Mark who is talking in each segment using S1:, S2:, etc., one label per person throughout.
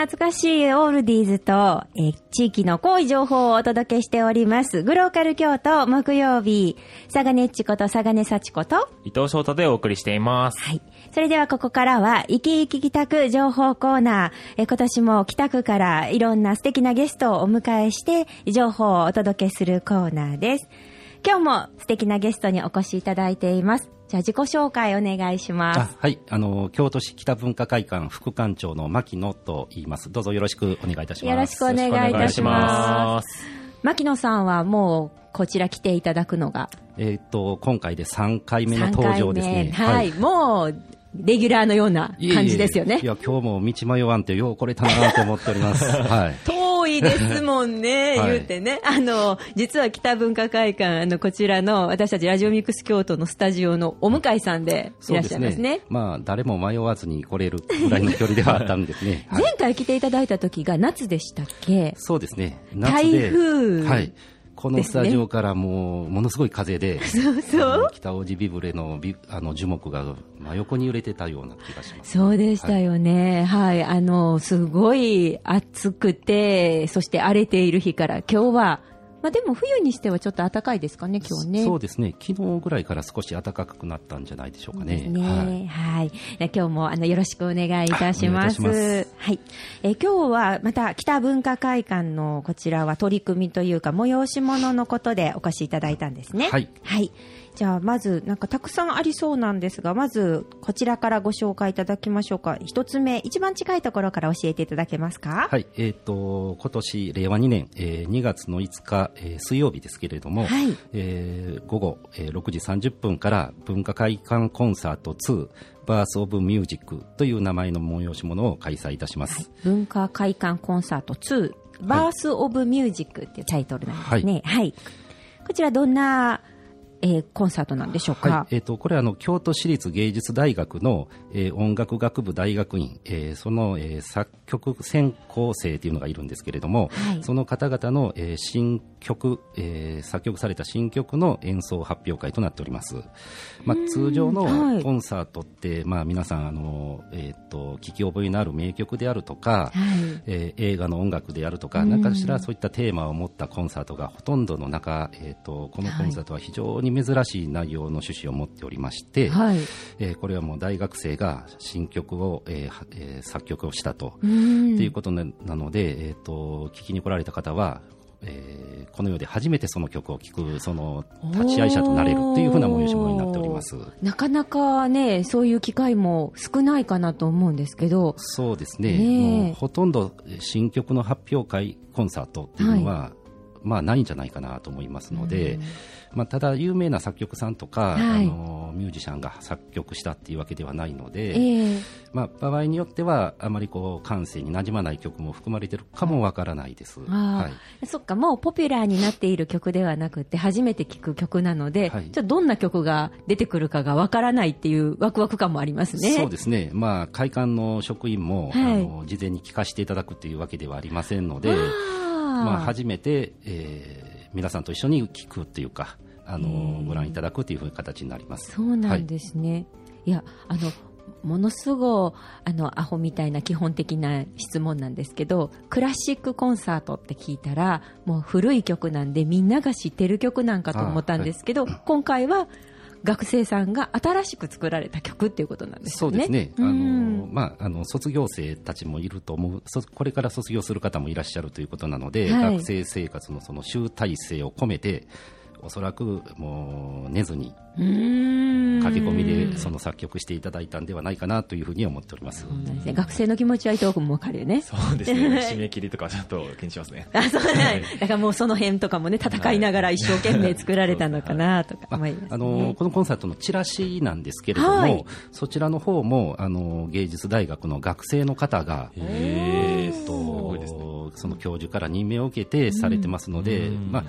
S1: 懐かしいオールディーズと、えー地域の濃い情報をお届けしております。グローカル京都木曜日、佐賀ねっちこと佐賀ね幸子と、
S2: 伊藤翔太でお送りしています。
S1: はい。それではここからは、生き生き帰宅情報コーナー。えー今年も北区からいろんな素敵なゲストをお迎えして、情報をお届けするコーナーです。今日も素敵なゲストにお越しいただいています。じゃあ自己紹介お願いします。
S3: あはい、あの京都市北文化会館副館長の牧野と言います。どうぞよろしくお願いいたします。
S1: よろしくお願いいたします。牧野さんはもうこちら来ていただくのが？
S3: えっ、と今回で3回目の
S1: 3
S3: 登
S1: 回
S3: 場ですね。
S1: 目。はい。もう、レギュラーのような感じですよね
S3: い。や今日も道迷わんってようこれたなと思っております。はい。
S1: 遠いですもんね、
S3: はい
S1: 言うてね。あの、実は北文化会館、あの、こちらの私たちラジオミックス京都のスタジオのお向かいさんでいらっしゃいますね。
S3: まあ誰も迷わずに来れるぐらいの距離ではあったんですね。は い
S1: 前回来ていただいた時が夏でしたっけ？
S3: そうですね。
S1: 台風
S3: はい。このスタジオからもうものすごい風で、
S1: そうそう
S3: 北大路ビブレのビあの樹木が真横に揺れてたような気がします。
S1: そうでしたよね。はい。あの、すごい暑くて、そして荒れている日から、今日は、まあでも冬にしてはちょっと暖かいですかね、今日ね。
S3: そうですね。昨日ぐらいから少し暖かくなったんじゃないでしょうかね。
S1: ね
S3: はい。
S1: はい。今日もあのよろしくお願いいたします。
S3: います
S1: はい。えー今日はまた北文化会館のこちらは取り組みというか催し物のことでお越しいただいたんですね。
S3: はい。
S1: はい。じゃあまずなんかたくさんありそうなんですが、まずこちらからご紹介いただきましょうか。一つ目、一番近いところから教えていただけますか？
S3: はい。えっ、と、今年、令和2年、えー2月の5日、えー水曜日ですけれども、
S1: はい
S3: えー午後、えー6時30分から文化会館コンサート2、Birth of Music という名前の催し物を開催いたします。
S1: 文化会館コンサート2、 Birth of Music っていうタイトルなんですね。はい。こちらどんな、えーコンサートなんでしょうか？
S3: はい、えっ、と、これはあの、京都市立芸術大学の、えー音楽学部大学院、えーその、えー作曲専攻生というのがいるんですけれども、
S1: はい。
S3: その方々の、えー新曲、えー作曲された新曲の演奏発表会となっております。まあ、通常
S1: はい。
S3: のコンサートって、まあ、皆さん、あの、えっ、と、聞き覚えのある名曲であるとか、
S1: はい。
S3: えー映画の音楽であるとか、
S1: うん。
S3: 何かしらそういったテーマを持ったコンサートがほとんどの中、えー、とこのコンサートは非常に珍しい内容の趣旨を持っておりまして、
S1: はい。
S3: えーこれはもう大学生が新曲を、えーはえー作曲をしたと、
S1: うん。
S3: っていうことななので、えー、と聞きに来られた方は、えーこの世で初めてその曲を聴くその立ち会い者となれるというふうな催し物になっております。
S1: なかなかね、そういう機会も少ないかなと思うんですけど、
S3: そうですね。
S1: ねえ。
S3: もうほとんど新曲の発表会コンサートっていうのは、まあないんじゃないかなと思いますので、
S1: うん。
S3: まあ、ただ有名な作曲さんとか、
S1: はい。
S3: あのミュージシャンが作曲したっていうわけではないので、
S1: ええ。
S3: まあ、場合によってはあまりこう感性に馴染まない曲も含まれてるかもわからないです。はい。
S1: そっか、もうポピュラーになっている曲ではなくて、初めて聴く曲なので、
S3: はい。
S1: ちょっとどんな曲が出てくるかがわからないっていうワクワク感もありますね。
S3: そうですね、まあ、会館の職員も、
S1: はい。
S3: あの事前に聞かせていただくというわけではありませんので、まあ、初めて、えー皆さんと一緒に聞くっていうか、あのご覧いただくというふうな形になります。
S1: そうなんですね。い、や、あの、ものすごい、あの、アホみたいな基本的な質問なんですけど、クラシックコンサートって聞いたら、もう古い曲なんでみんなが知ってる曲なんかと思ったんですけど、今回は学生さんが新しく作られた曲っていうことなんですよね。
S3: そうですね、あ
S1: うん。
S3: のまあ、あの卒業生たちもいると思うそ、これから卒業する方もいらっしゃるということなので、
S1: はい。
S3: 学生生活のその集大成を込めて、おそらくもう寝ずに駆け込みでその作曲していただいたんではないかなというふうに思っております。
S1: ね。学生の気持ちは伊藤君もわかるよね。
S2: そうですね。締め切りとかちょっと気にしますね。
S1: あ、そうなんだからもうその辺とかもね、戦いながら一生懸命作られたのかなとか思います、ね。
S3: あのこのコンサートのチラシなんですけれども、
S1: はい
S3: そちらの方もあの芸術大学の学生の方が、えー
S2: すごいですね
S3: とその教授から任命を受けてされてますので、
S2: うん
S3: まあ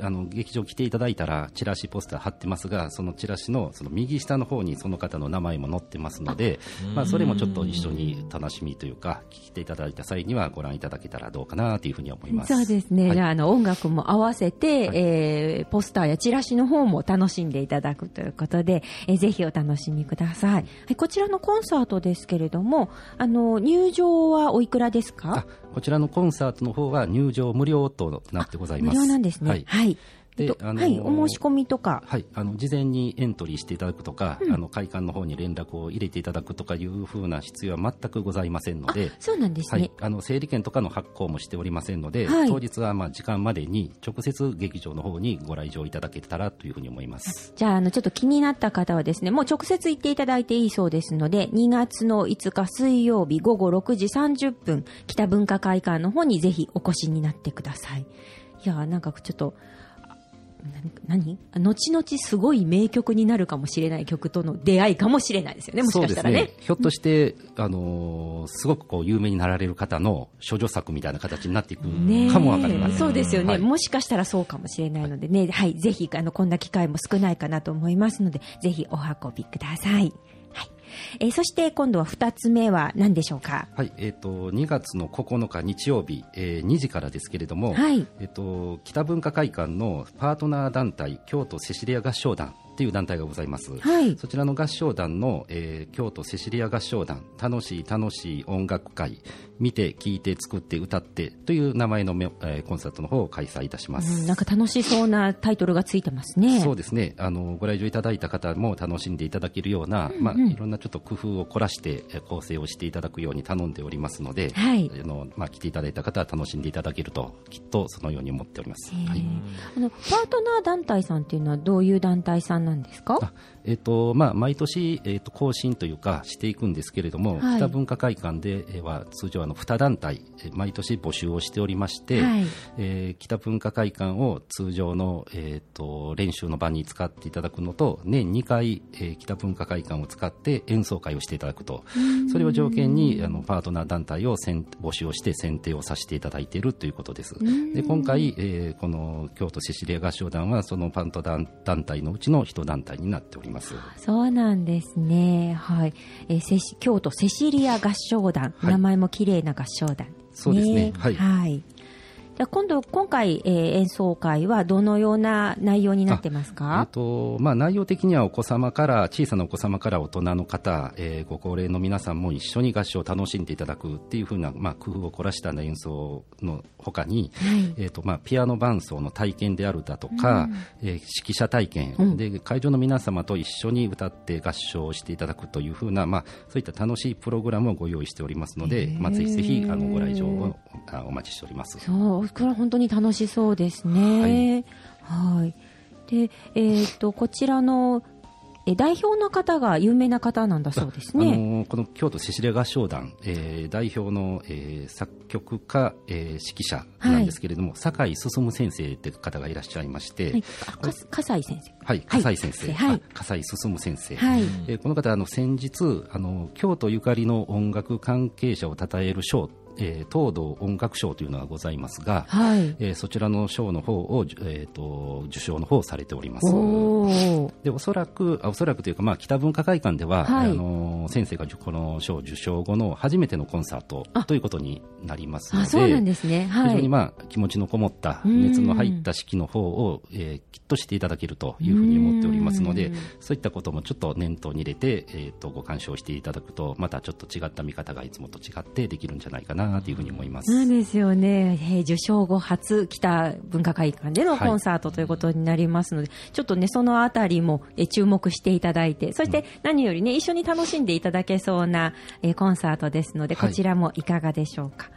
S3: あの劇場来ていただいたらチラシポスター貼ってますがそのチラシのその右下の方にその方の名前も載ってますのでまあ、それもちょっと一緒に楽しみというか来ていただいた際にはご覧いただけたらどうかなというふうに思います。
S1: そうですね、
S3: はい。
S1: じゃああの音楽も合わせて、
S3: はい。
S1: えーポスターやチラシの方も楽しんでいただくということで、えーぜひお楽しみください、はい、こちらのコンサートですけれどもあの入場はおいくらです
S3: あ
S1: か
S3: こちらのコンサートの方は入場無料となってございます。
S1: 無料なんですね。
S3: はい
S1: はい、えっと
S3: であのー
S1: はい、お申し込みとか。
S3: はい、あの事前にエントリーしていただくとか、
S1: うん。
S3: あの会館の方に連絡を入れていただくとかいうふうな必要は全くございませんので、
S1: そうなんですね、
S3: はい、あの整理券とかの発行もしておりませんので、
S1: はい
S3: 当日はまあ時間までに直接劇場の方にご来場いただけたらというふうに思います。
S1: じゃあ、あの、ちょっと気になった方はですね、もう直接行っていただいていいそうですので、2月の5日水曜日午後6時30分、北文化会館の方にぜひお越しになってください。いやー、なんかちょっと、何？後々すごい名曲になるかもしれない曲との出会いかもしれないですよね、もしかしたらね。
S3: そうですひょっとして、あのーすごくこう有名になられる方の処女作みたいな形になっていくかもわかりません。
S1: そうですよね、
S3: はい。
S1: もしかしたらそうかもしれないのでね、はい、ぜひあのこんな機会も少ないかなと思いますので、ぜひお運びください。はいえーそして今度は2つ目は何でしょうか？
S3: はい、えっ、と2月の9日日曜日、えー2時からですけれども、
S1: はい
S3: えっ、と北文化会館のパートナー団体京都セシリア合唱団という団体がございます。
S1: はい
S3: そちらの合唱団の、えー京都セシリア合唱団楽しい楽しい音楽会見て聞いて作って歌ってという名前のめ、えーコンサートの方を開催いたします。
S1: うん、なんか楽しそうなタイトルがついてますね。
S3: そうですねあのご来場いただいた方も楽しんでいただけるような、まあ、いろんなちょっと工夫を凝らしてえー構成をしていただくように頼んでおりますので、
S1: はい
S3: あのまあ、来ていただいた方は楽しんでいただけるときっとそのように思っております。はい
S1: あのパートナー団体さんっていうのはどういう団体さんなんですか？
S3: あえっとまあ、毎年、えっと更新というかしていくんですけれども、
S1: はい。
S3: 北文化会館でえーは通常あの2団体えー毎年募集をしておりまして、
S1: はい。
S3: えー北文化会館を通常の、えー、と練習の場に使っていただくのと年2回、えー北文化会館を使って演奏会をしていただくと。それを条件にあのパートナー団体を選募集をして選定をさせていただいているということです。で今回、えーこの京都セシリア合唱団はそのパートナー団体のうちの一団体になっております
S1: そうなんですね。はい。えーセシ京都セシリア合唱団、
S3: はい
S1: 名前も綺麗な合唱団、
S3: そうですねはい
S1: はい。じゃあ今度、今回、えー演奏会はどのような内容になってます
S3: えー
S1: か
S3: とまあ、内容的にはお子様から小さなお子様から大人の方、えーご高齢の皆さんも一緒に合唱を楽しんでいただくっていう風な、まあ、工夫を凝らした演奏の他に、
S1: はい。
S3: えーとまあ、ピアノ伴奏の体験であるだとか、えー指揮者体験、
S1: うん。
S3: で会場の皆様と一緒に歌って合唱をしていただくという風な、まあ、そういった楽しいプログラムをご用意しておりますので、まあ、ぜひぜひあのご来場をあお待ちしております。
S1: そう、これは本当に楽しそうですね。はい。で、えっ、と、こちらの、え代表の方が有名な方なんだそうです
S3: あ
S1: ね。
S3: のこの京都セシリア合唱団、えー代表の、えー作曲家、えー指揮者なんですけれども、酒井進先生って方がいらっしゃいまして、
S1: はい、笠井先生。
S3: はい、笠井先生、
S1: はい
S3: あ笠井進先生、
S1: はい。
S3: えーこの方あの先日あの京都ゆかりの音楽関係者を称える賞、えー東道音楽賞というのがございますが、
S1: はい。
S3: えーそちらの賞の方を、えー、と受賞の方をされております。
S1: おー。
S3: でおそらく、あおそらくというか、まあ、北文化会館では、
S1: はい
S3: あの先生がこの賞受賞後の初めてのコンサート
S1: あ
S3: ということになりますの
S1: あ、
S3: で、
S1: そうなんですね。はい。
S3: 非常にまあ気持ちのこもった
S1: うん
S3: 熱の入った式の方を、えーきっとしていただけるというふうに思っておりますので
S1: うん
S3: そういったこともちょっと念頭に入れて、えー、とご鑑賞していただくとまたちょっと違った見方がいつもと違ってできるんじゃないかなというふうに思います。
S1: そうですよね、えー受賞後初北文化会館でのコンサートということになりますので、ちょっとねそのあたりもえー注目していただいてそして何よりね一緒に楽しんでいただけそうな、えーコンサートですので
S3: はい。
S1: こちらもいかがでしょうか、はい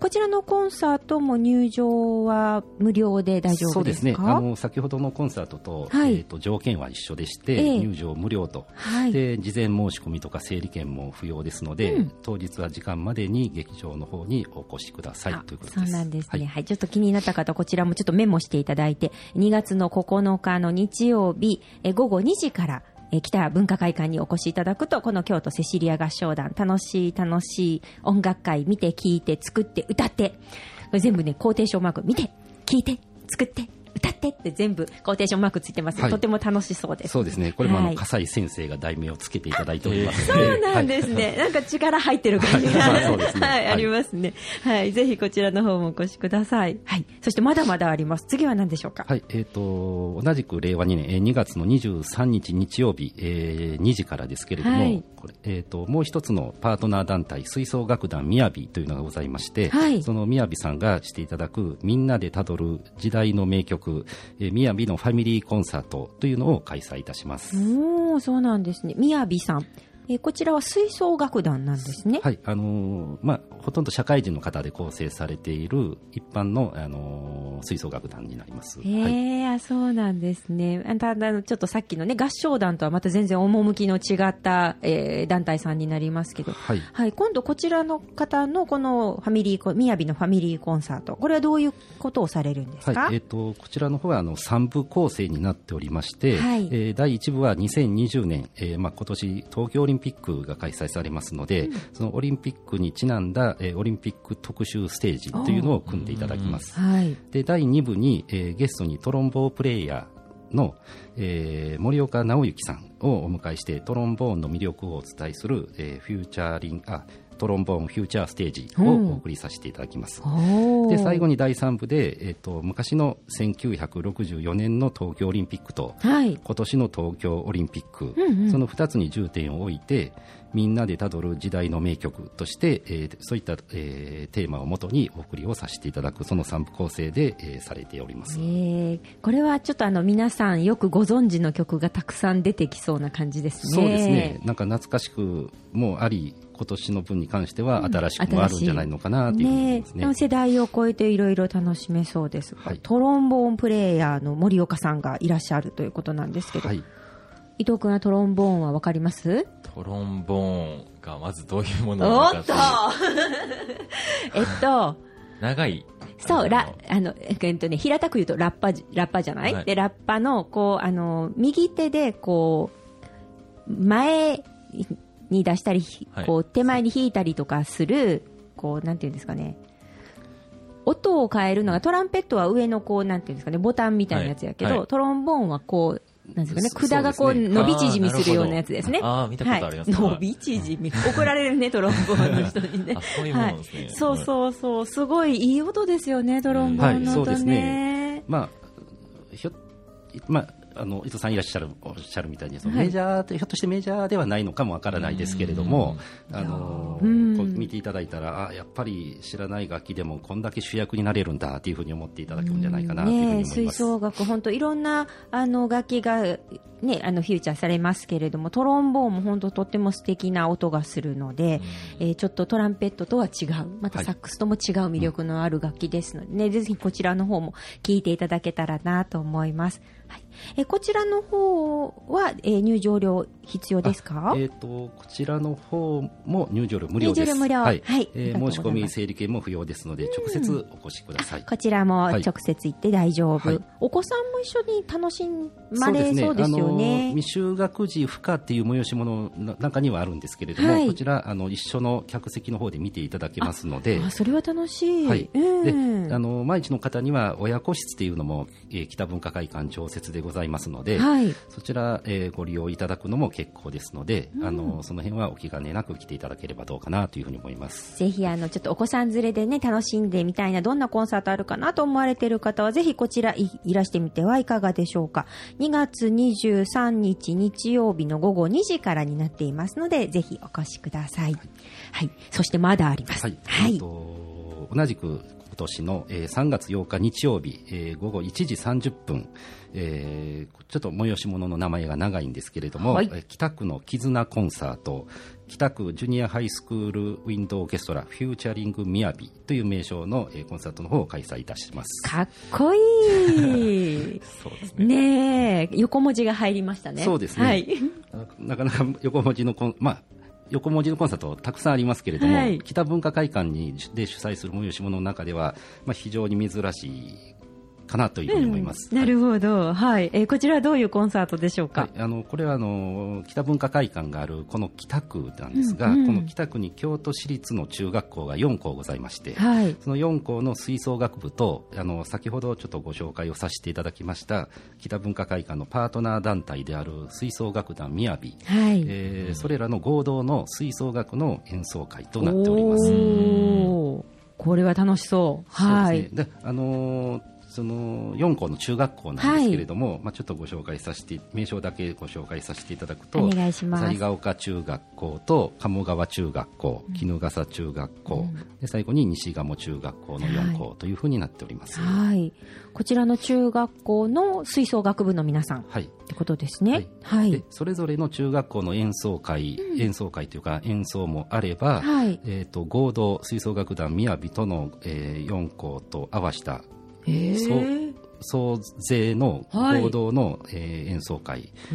S1: こちらのコンサートも入場は無料で大丈
S3: そうで
S1: 夫です
S3: ね。あの先ほどのコンサートと,、
S1: はい。
S3: えー、と条件は一緒でして、
S1: ええ。
S3: 入場無料と、
S1: はい。
S3: で事前申し込みとか整理券も不要ですので、
S1: うん。
S3: 当日は時間までに劇場の方にお越しください
S1: あ
S3: ということです。
S1: そうなんですね、
S3: は
S1: はい。いちょっと気になった方こちらもちょっとメモしていただいて2月の9日の日曜日え午後2時からえ北文化会館にお越しいただくとこの京都セシリア合唱団楽しい楽しい音楽会見て聞いて作って歌って。これ全部ね肯定書マーク見て聞いて作って歌ってって全部コーテーションマークついてます、
S3: はい。
S1: とても楽しそうです。
S3: そうですね。これもあの、
S1: はい。
S3: 笠井先生が題名をつけていただいております。
S1: そうなんですね、なんか力入ってる感じが、
S3: はい。
S1: ありますね。はい、ぜひこちらの方もお越しください。はい、そしてまだまだあります。次は何でしょうか？
S3: はい、えっ、と、同じく令和2年、えー2月の23日日曜日、えー2時からですけれども、
S1: はい。
S3: これえっ、と、もう一つのパートナー団体、吹奏楽団みやびというのがございまして、
S1: はい。
S3: そのみやびさんがしていただく、みんなでたどる時代の名曲、えーみやびのファミリーコンサートというのを開催いたします。
S1: おお、そうなんですね。みやびさん。えーこちらは吹奏楽団なんですね。
S3: はい、あのーまあ、ほとんど社会人の方で構成されている一般の、あのー吹奏楽団になります。
S1: へえ、あそうなんですね。あただ、ちょっとさっきのね、合唱団とはまた全然趣の違った、えー団体さんになりますけど、
S3: はい
S1: はい、今度こちらの方のこのファミリーみやびのファミリーコンサート、これはどういうことをされるんですか、
S3: はいえー、とこちらの方はあの3部構成になっておりまして、
S1: はい
S3: えー第1部は2020年、えーまあ、今年東京オリンピックが開催されますので、そのオリンピックにちなんだ、えーオリンピック特集ステージというのを組んでいただきます。
S1: はい。
S3: で第2部に、えーゲストにトロンボープレイヤーの、えー森岡直之さんをお迎えしてトロンボーンの魅力をお伝えする、えーフューチャーリンあトロンボーンフューチャーステージをお送りさせていただきます。
S1: おー
S3: で最後に第3部で、えっと昔の1964年の東京オリンピックと
S1: はい。
S3: 今年の東京オリンピック、
S1: うんうん
S3: その2つに重点を置いてみんなでたどる時代の名曲として、えーそういった、えーテーマをもとにお送りをさせていただくその3部構成で、えーされております。
S1: えーこれはちょっとあの皆さんよくご存知の曲がたくさん出てきそうな感じですね。
S3: そうですねなんか懐かしくもあり今年の分に関しては新しくもあるんじゃないのかなというふうに思いますね。
S1: ね世代を超えていろいろ楽しめそうですが、
S3: はい
S1: トロンボーンプレイヤーの森岡さんがいらっしゃるということなんですけど、
S3: はい
S1: 伊藤君はトロンボーンはわかります？
S2: トロンボーンがまずどういうものなのかっていう。
S1: えっと
S2: 長い。
S1: そう、
S2: あの
S1: ラ、あの、えっとね、平たく言うとラッパじ、ラッパじゃない、
S2: はい。
S1: で、ラッパの、こう、あの、右手で、こう、前に出したり、
S2: はい。
S1: こう、手前に弾いたりとかする、こう、なんていうんですかね。音を変えるのが、トランペットは上のこう、なんていうんですかね、ボタンみたいなやつやけど、
S2: はい。はい。
S1: トロンボーンはこう、なんですかね、
S3: そ
S1: 管がこう、伸び縮みするようなやつですね。
S2: あー見たことあります。
S1: はい、伸び縮み。怒られるね、トロンボーンの人にね。
S2: あ。そういうものですね。
S1: はい、そうそうそう、すごいいい音ですよね、トロンボーンの音
S3: はい。そうです
S1: ね。
S3: まあ、ひょまあ、あの伊藤さんいらっしゃるおっしゃるみたいにその
S1: はい。
S3: メジャーって、ひょっとしてメジャーではないのかもわからないですけれども、あの
S1: うん
S3: こう見ていただいたらあやっぱり知らない楽器でもこんだけ主役になれるんだというふうに思っていただけるんじゃないかなというふうに思い
S1: ねえ吹
S3: ます。
S1: 奏楽、本当いろんなあの楽器が、ね、あのフューチャーされますけれどもトロンボーンも本当とっても素敵な音がするので、えーちょっとトランペットとは違う。また
S3: はい。
S1: サックスとも違う魅力のある楽器ですので、ねぜひこちらの方も聴いていただけたらなと思います、はいえーこちらの方は、えー入場料必要ですか？
S3: えー、とこちらの方も入場料無料です。はい。
S1: はい。
S3: えー申し込み整理券も不要ですので、直接お越しください。
S1: こちらも
S3: はい。
S1: 直接行って大丈夫、
S3: はい。
S1: お子さんも一緒に楽しまれそうですよね。
S3: 未就学児不可っていう催し物の中にはあるんですけれども、
S1: はい。
S3: こちらあの一緒の客席の方で見ていただけますので。
S1: あそれは楽しい。
S3: はい、
S1: うん。
S3: であの毎日の方には親子室っていうのも、えー北文化会館常設でございますので、
S1: はい。
S3: そちら、えーご利用いただくのも結構ですので、あのその辺はお気兼ねなく来ていただければどうかなというふうに思います。
S1: ぜひあのちょっとお子さん連れでね楽しんでみたいなどんなコンサートあるかなと思われている方はぜひこちらいいらしてみてはいかがでしょうか。2月23日日曜日の午後2時からになっていますのでぜひお越しください。はい、そしてまだあります。
S3: はい、
S1: はい。
S3: えっと同じく今年の、えー3月8日日曜日、えー午後1時30分、えーちょっと催し物の名前が長いんですけれども、
S1: はい。
S3: えー北区の絆コンサート北区ジュニアハイスクールウィンドウオーケストラフューチャリングみやびという名称の、えーコンサートの方を開催いたします。
S1: かっこいい。
S2: そうですね。
S1: ねえ。横文字が入りましたね。
S3: そうですね。
S1: はい。
S3: なかなか横文字のコン、まあ、横文字のコンサートたくさんありますけれども、
S1: はい。
S3: 北文化会館にで主催する催し物の中では、まあ、非常に珍しいかなというふうに思います。
S1: なるほど。はい。えーこちらはどういうコンサートでしょうか、
S3: はい、あのこれはあの北文化会館があるこの北区なんですが、
S1: うんうん
S3: この北区に京都市立の中学校が4校ございまして、
S1: はい。
S3: その4校の吹奏楽部とあの先ほどちょっとご紹介をさせていただきました北文化会館のパートナー団体である吹奏楽団みやび、
S1: はい。
S3: えーそれらの合同の吹奏楽の演奏会となっております。
S1: おーこれは楽しそう。はい。
S3: であのーその4校の中学校なんですけれども、まあ、ちょっとご紹介させて名称だけご紹介させていただくと
S1: お願いします。
S3: 西ヶ丘中学校と鴨川中学校衣笠中学校、で最後に西鴨中学校の4校というふうになっております。
S1: はい。こちらの中学校の吹奏楽部の皆さん。っ
S3: はい。
S1: てことですね。はい。
S3: でそれぞれの中学校の演奏会、演奏会というか演奏もあれば、
S1: はい。
S3: えー、と合同吹奏楽団みやびとの、え4校と合わせた
S1: へー。
S3: 総勢の
S1: はい。
S3: 合同の、えー演奏会。え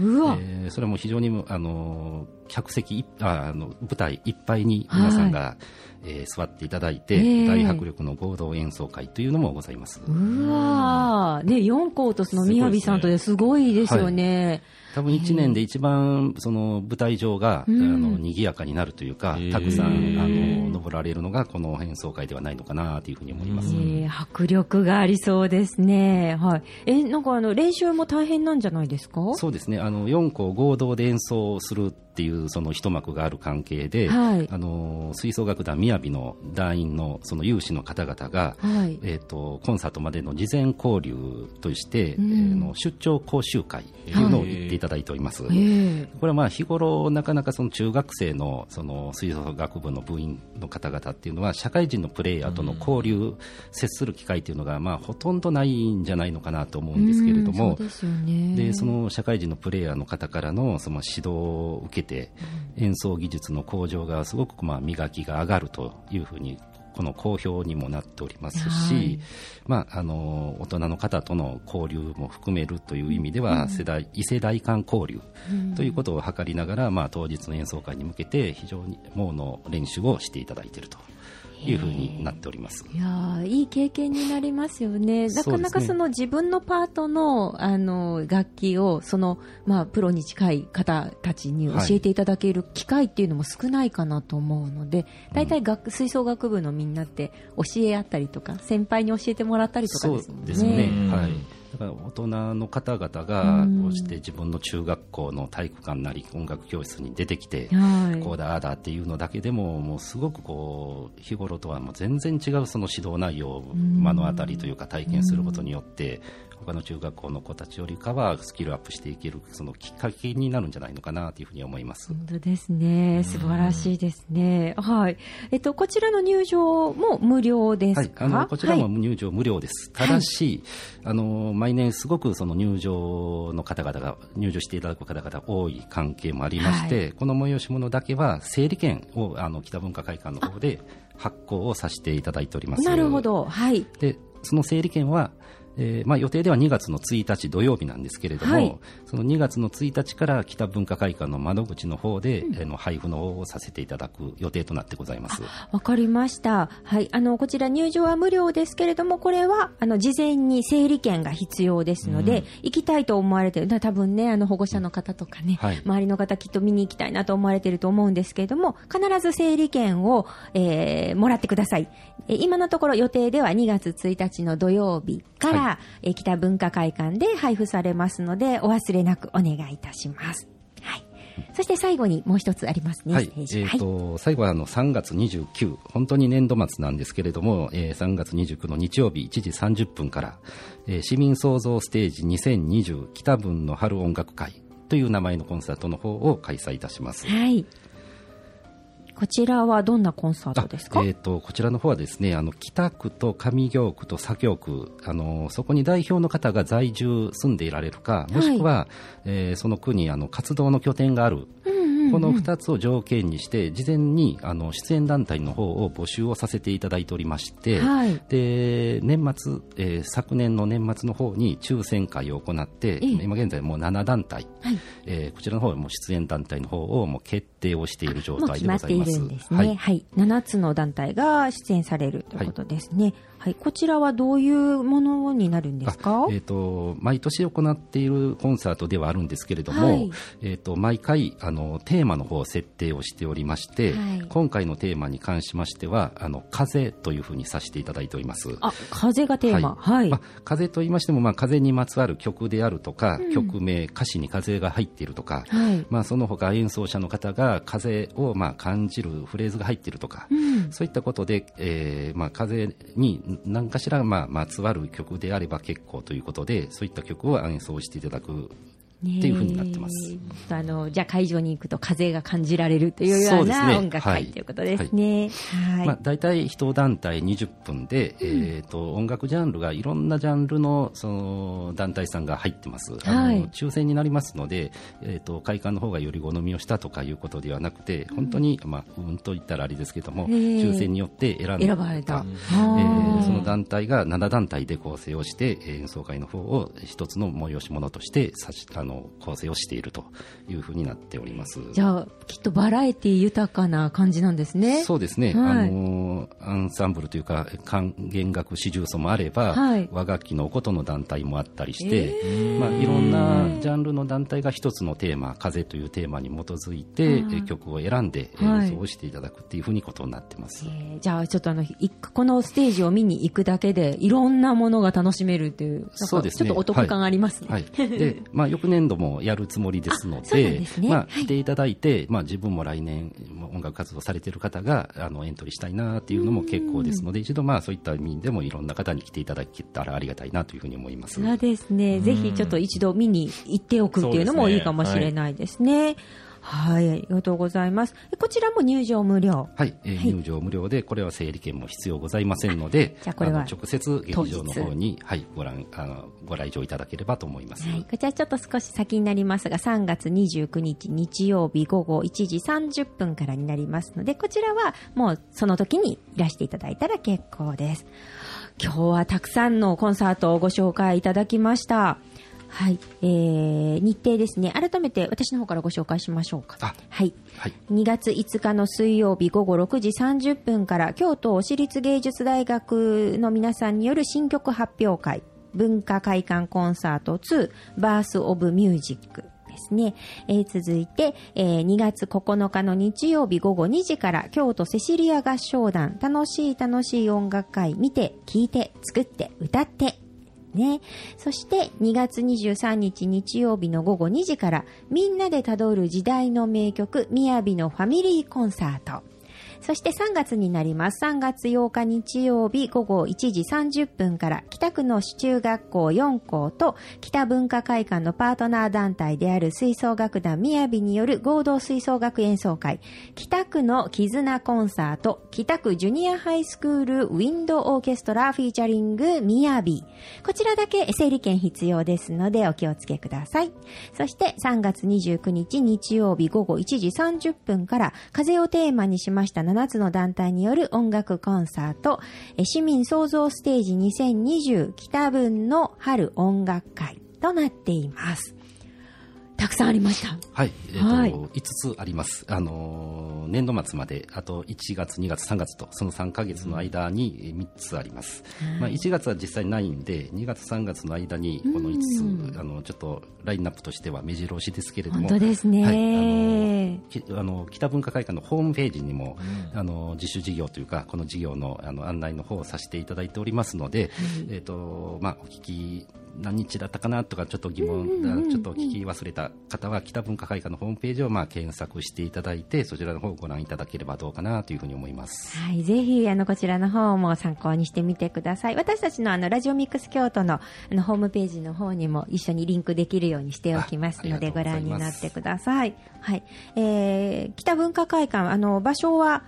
S3: ーそれも非常に、あのー客席ああの舞台いっぱいに皆さんが、えー座っていただいて、
S1: ええ
S3: 大迫力の合同演奏会というのもございます。
S1: うわー。ね、4校とそのみやびさんとですごいですよね。
S3: 多分1年で一番その舞台上が、
S1: うん
S3: あの賑やかになるというか、たくさんあの登られるのがこの演奏会ではないのかなというふうに思います。
S1: えー迫力がありそうですね。はい。え、なんかあの、練習も大変なんじゃないですか？
S3: そうですねあの4校合同で演奏するっていうその一幕がある関係で、
S1: はい
S3: あの吹奏楽団みやびの団員のその有志の方々が、
S1: はい。
S3: えー、とコンサートまでの事前交流として、
S1: うん
S3: えーの出張講習会というのを言っていただいております。
S1: ええ
S3: これはまあ日頃、なかなかその中学生のその吹奏楽部の部員の方々っていうのは、社会人のプレイヤーとの交流、接する機会っていうのがまあほとんどないんじゃないのかなと思うんですけれども、
S1: うんそうでね。
S3: でその社会人のプレイヤーの方からのその指導を受けて、演奏技術の向上がすごくまあ磨きが上がるというふうにこの好評にもなっておりますし、
S1: はい。
S3: まあ、あの大人の方との交流も含めるという意味では、世代異世代間交流ということを図りながら、まあ、当日の演奏会に向けて非常にもうの練習をしていただいているというふうになっております。
S1: いやーいい経験になりますよね。なかなか
S3: そ
S1: の自分のパートのあの楽器をそのまあプロに近い方たちに教えていただける機会っていうのも少ないかなと思うので、大体楽吹奏楽部のみんなって教え合ったりとか先輩に教えてもらったりとかですもんね。
S3: ですね、
S2: うん
S3: はい、だから大人の方々
S1: う
S3: が
S1: ん
S3: こうして自分の中学校の体育館なり音楽教室に出てきて、
S1: はい。
S3: こうだああだっていうのだけでももうすごくこう日頃とはもう全然違うその指導内容を目の当たりというか体験することによって他の中学校の子たちよりかはスキルアップしていけるそのきっかけになるんじゃないのかなというふうに思います。
S1: 本当ですね。素晴らしいですね。はい。えっと、こちらの入場も無料です
S3: はい、
S1: か
S3: あのこちらも
S1: はい
S3: 入場無料です、ただし、あの毎年すごくその入場の方々が入場していただく方々多い関係もありまして、この催し物だけは整理券をあの北文化会館の方で発行をさせていただいております。
S1: なるほど。はい。
S3: でその整理券は、えーまあ、予定では2月の1日土曜日なんですけれども、
S1: はい
S3: その2月の1日から北文化会館の窓口の方で、あの配布の方をさせていただく予定となってございます。
S1: わかりました。はい。あの、こちら入場は無料ですけれども、これは、あの、事前に整理券が必要ですので、行きたいと思われてる、だ多分ね、あの、保護者の方とかね、
S3: はい
S1: 周りの方きっと見に行きたいなと思われてると思うんですけれども、必ず整理券を、えーもらってください。えー今のところ予定では2月1日の土曜日から、
S3: は
S1: えー北文化会館で配布されますので、お忘れなくお願いいたします。はい。そして最後にもう一つありますね、
S3: はい。えーと最後はあの3月29、本当に年度末なんですけれども、えー3月29の日曜日1時30分から、えー市民創造ステージ2020北分の春音楽会という名前のコンサートの方を開催いたします。
S1: はい。こちらはどんなコンサートですか、
S3: あえー、とこちらの方はですねあの北区と上京区と左京区あのそこに代表の方が在住住んでいられるかもしくは、えーその区にあの活動の拠点がある、
S1: うんうんうん
S3: この2つを条件にして事前にあの出演団体の方を募集をさせていただいておりまして、
S1: はい
S3: で年末、えー昨年の年末の方に抽選会を行って、
S1: ええ
S3: 今現在もう7団体、
S1: はい
S3: えーこちらの方はもう出演団体の方をもう決定をしている状
S1: もう
S3: 態
S1: 決まってい
S3: でございます。
S1: るんですね。
S3: は
S1: はいい。7つの団体が出演されるということですね。はい。こちらはどういうものになるんですか？
S3: あえー、と毎年行っているコンサートではあるんですけれども、
S1: はい
S3: えー、と毎回あのテーマの方を設定をしておりまして、
S1: はい
S3: 今回のテーマに関しましてはあの風というふうにさせていただいております。
S1: あ、風がテーマ。はい。
S3: まあ、風と言いましても、まあ、風にまつわる曲であるとか、曲名、歌詞に風が入っているとか、
S1: はい。
S3: まあ、その他演奏者の方が風をまあ感じるフレーズが入っているとか、
S1: うん。
S3: そういったことで、えーまあ、風に何かしらまあまつわる曲であれば結構ということで、そういった曲を演奏していただく
S1: ね
S3: っていう風になってます。
S1: あの、じゃあ会場に行くと風が感じられるというよ
S3: そう
S1: な音楽会
S3: はい
S1: ということですね。はい。
S3: まあ、大体一団体20分で、えー、と音楽ジャンルがいろんなジャンルのその団体さんが入ってます、あの
S1: はい
S3: 抽選になりますので、えー、と会館の方がより好みをしたとかいうことではなくて本当に、まあ、うんと言ったらあれですけども抽選によって選んだ。
S1: 選ばれた。
S3: え
S1: あー。
S3: ーその団体が7団体で構成をしてえー演奏会の方を一つの催し物としてさしあの構成をしているというふうになっております。
S1: じゃあ、きっとバラエティ豊かな感じなんですね。
S3: そうですね、
S1: はい。
S3: あのアンサンブルというか管弦楽四重奏もあれば、
S1: はい。
S3: 和楽器のお琴の団体もあったりして、まあ、いろんなジャンルの団体が一つのテーマ「風」というテーマに基づいて曲を選んで
S1: はい。
S3: 演奏をしていただくっていうふうにことになってます。
S1: えーじゃあちょっとあのいこのステージを見に行くだけでいろんなものが楽しめるという
S3: そうですね。
S1: ちょっとお得感ありますね。
S3: はい、で、まあ、翌年度もやるつもりですので
S1: ね
S3: まあ、
S1: はい
S3: 来ていただいて、まあ、自分も来年も音楽活動されている方があのエントリーしたいなっていうのも結構ですので一度、まあ、そういった意味でもいろんな方に来ていただけたらありがたいなというふうに思います。
S1: そうですね。ぜひちょっと一度見に行っておくっていうのもいいかもしれないですね。はい、ありがとうございます。えこちらも入場無料。
S3: はい、えー
S1: はい
S3: 入場無料で、これは整理券も必要ございませんので、
S1: じゃあこれは
S3: の直接劇場の方に、はい、ご覧あのご来場いただければと思います。
S1: はい、こちらちょっと少し先になりますが、3月29日日曜日午後1時30分からになりますので、こちらはもうその時にいらしていただいたら結構です。今日はたくさんのコンサートをご紹介いただきました。はい、えー、日程ですね。改めて私の方からご紹介しましょうか。
S3: あ
S1: はい。
S3: はい、
S1: 2月5日の水曜日午後6時30分から京都市立芸術大学の皆さんによる新曲発表会文化会館コンサート2バースオブミュージックですね、えー続いて、えー2月9日の日曜日午後2時から京都セシリア合唱団楽しい楽しい音楽会見て聴いて作って歌ってね。そして2月23日日曜日の午後2時からみんなでたどる時代の名曲みやびのファミリーコンサート。そして3月になります。3月8日日曜日午後1時30分から北区の市中学校4校と北文化会館のパートナー団体である吹奏楽団みやびによる合同吹奏楽演奏会北区の絆コンサート北区ジュニアハイスクールウィンドオーケストラフィーチャリングみやびこちらだけ整理券必要ですのでお気をつけください。そして3月29日日曜日午後1時30分から風をテーマにしました7つの団体による音楽コンサートえ市民創造ステージ2020北分の春音楽会となっています。たくさんありました。
S3: はい、えーと
S1: はい。
S3: 5つあります、あのー年度末まであと1月、2月、3月とその3か月の間に3つあります、まあ、1月は実際ないんで2月、3月の間にこの5つあのちょっとラインナップとしては目白押しですけれども
S1: 本当ですね。
S3: はい。きあの北文化会館のホームページにも、あの自主事業というかこの事業のあの案内の方をさせていただいておりますので、えーとまあ、お聞き何日だったかなとかちょっと疑問、ちょっと聞き忘れた方は北文化会館のホームページをまあ検索していただいてそちらの方をご覧いただければどうかなというふうに思います。
S1: はい、ぜひ、あの、こちらの方も参考にしてみてください。私たちのあの、ラジオミックス京都の、あの、ホームページの方にも一緒にリンクできるようにしておきますので、ご覧になってください。はい。えー、北文化会館、あの、場所は、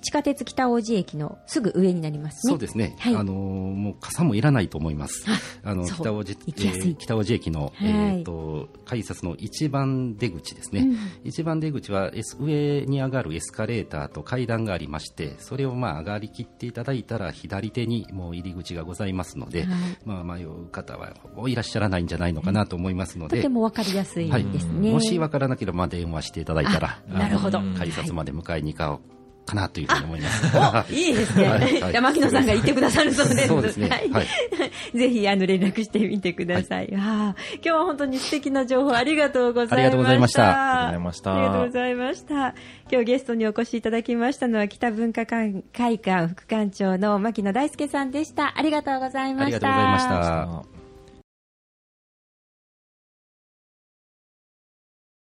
S1: 地下鉄北大路駅のすぐ上になりますね。
S3: そうですね、
S1: はい。
S3: あのもう傘もいらないと思います、あの北大路えー北大路駅の、
S1: はい。
S3: えー、と改札の一番出口ですね、
S1: うん。
S3: 一番出口はエス上に上がるエスカレーターと階段がありまして、それをまあ上がりきっていただいたら、左手にもう入り口がございますので、
S1: はい。
S3: まあ、迷う方はいらっしゃらないんじゃないのかなと思いますので。
S1: とてもわかりやすい
S3: はい
S1: ですね。
S3: もし分からなければまあ電話していただいたら、
S1: あなるほど。
S3: 改札まで迎えに行こうかなというふうに思います。
S1: おいいですね。
S3: はいはい
S1: じゃあ牧野さんが言ってくださるそうです。
S3: そうですね
S1: はい
S3: はい
S1: ぜひあの連絡してみてください。ああ今日は本当に素敵な情報
S3: ありがとうございました。
S2: ありがとうございました
S1: ありがとうございました。今日ゲストにお越しいただきましたのは北文化会館副館長の牧野大輔さんでした。ありがとうございました。
S3: ありがとうございました。
S2: あ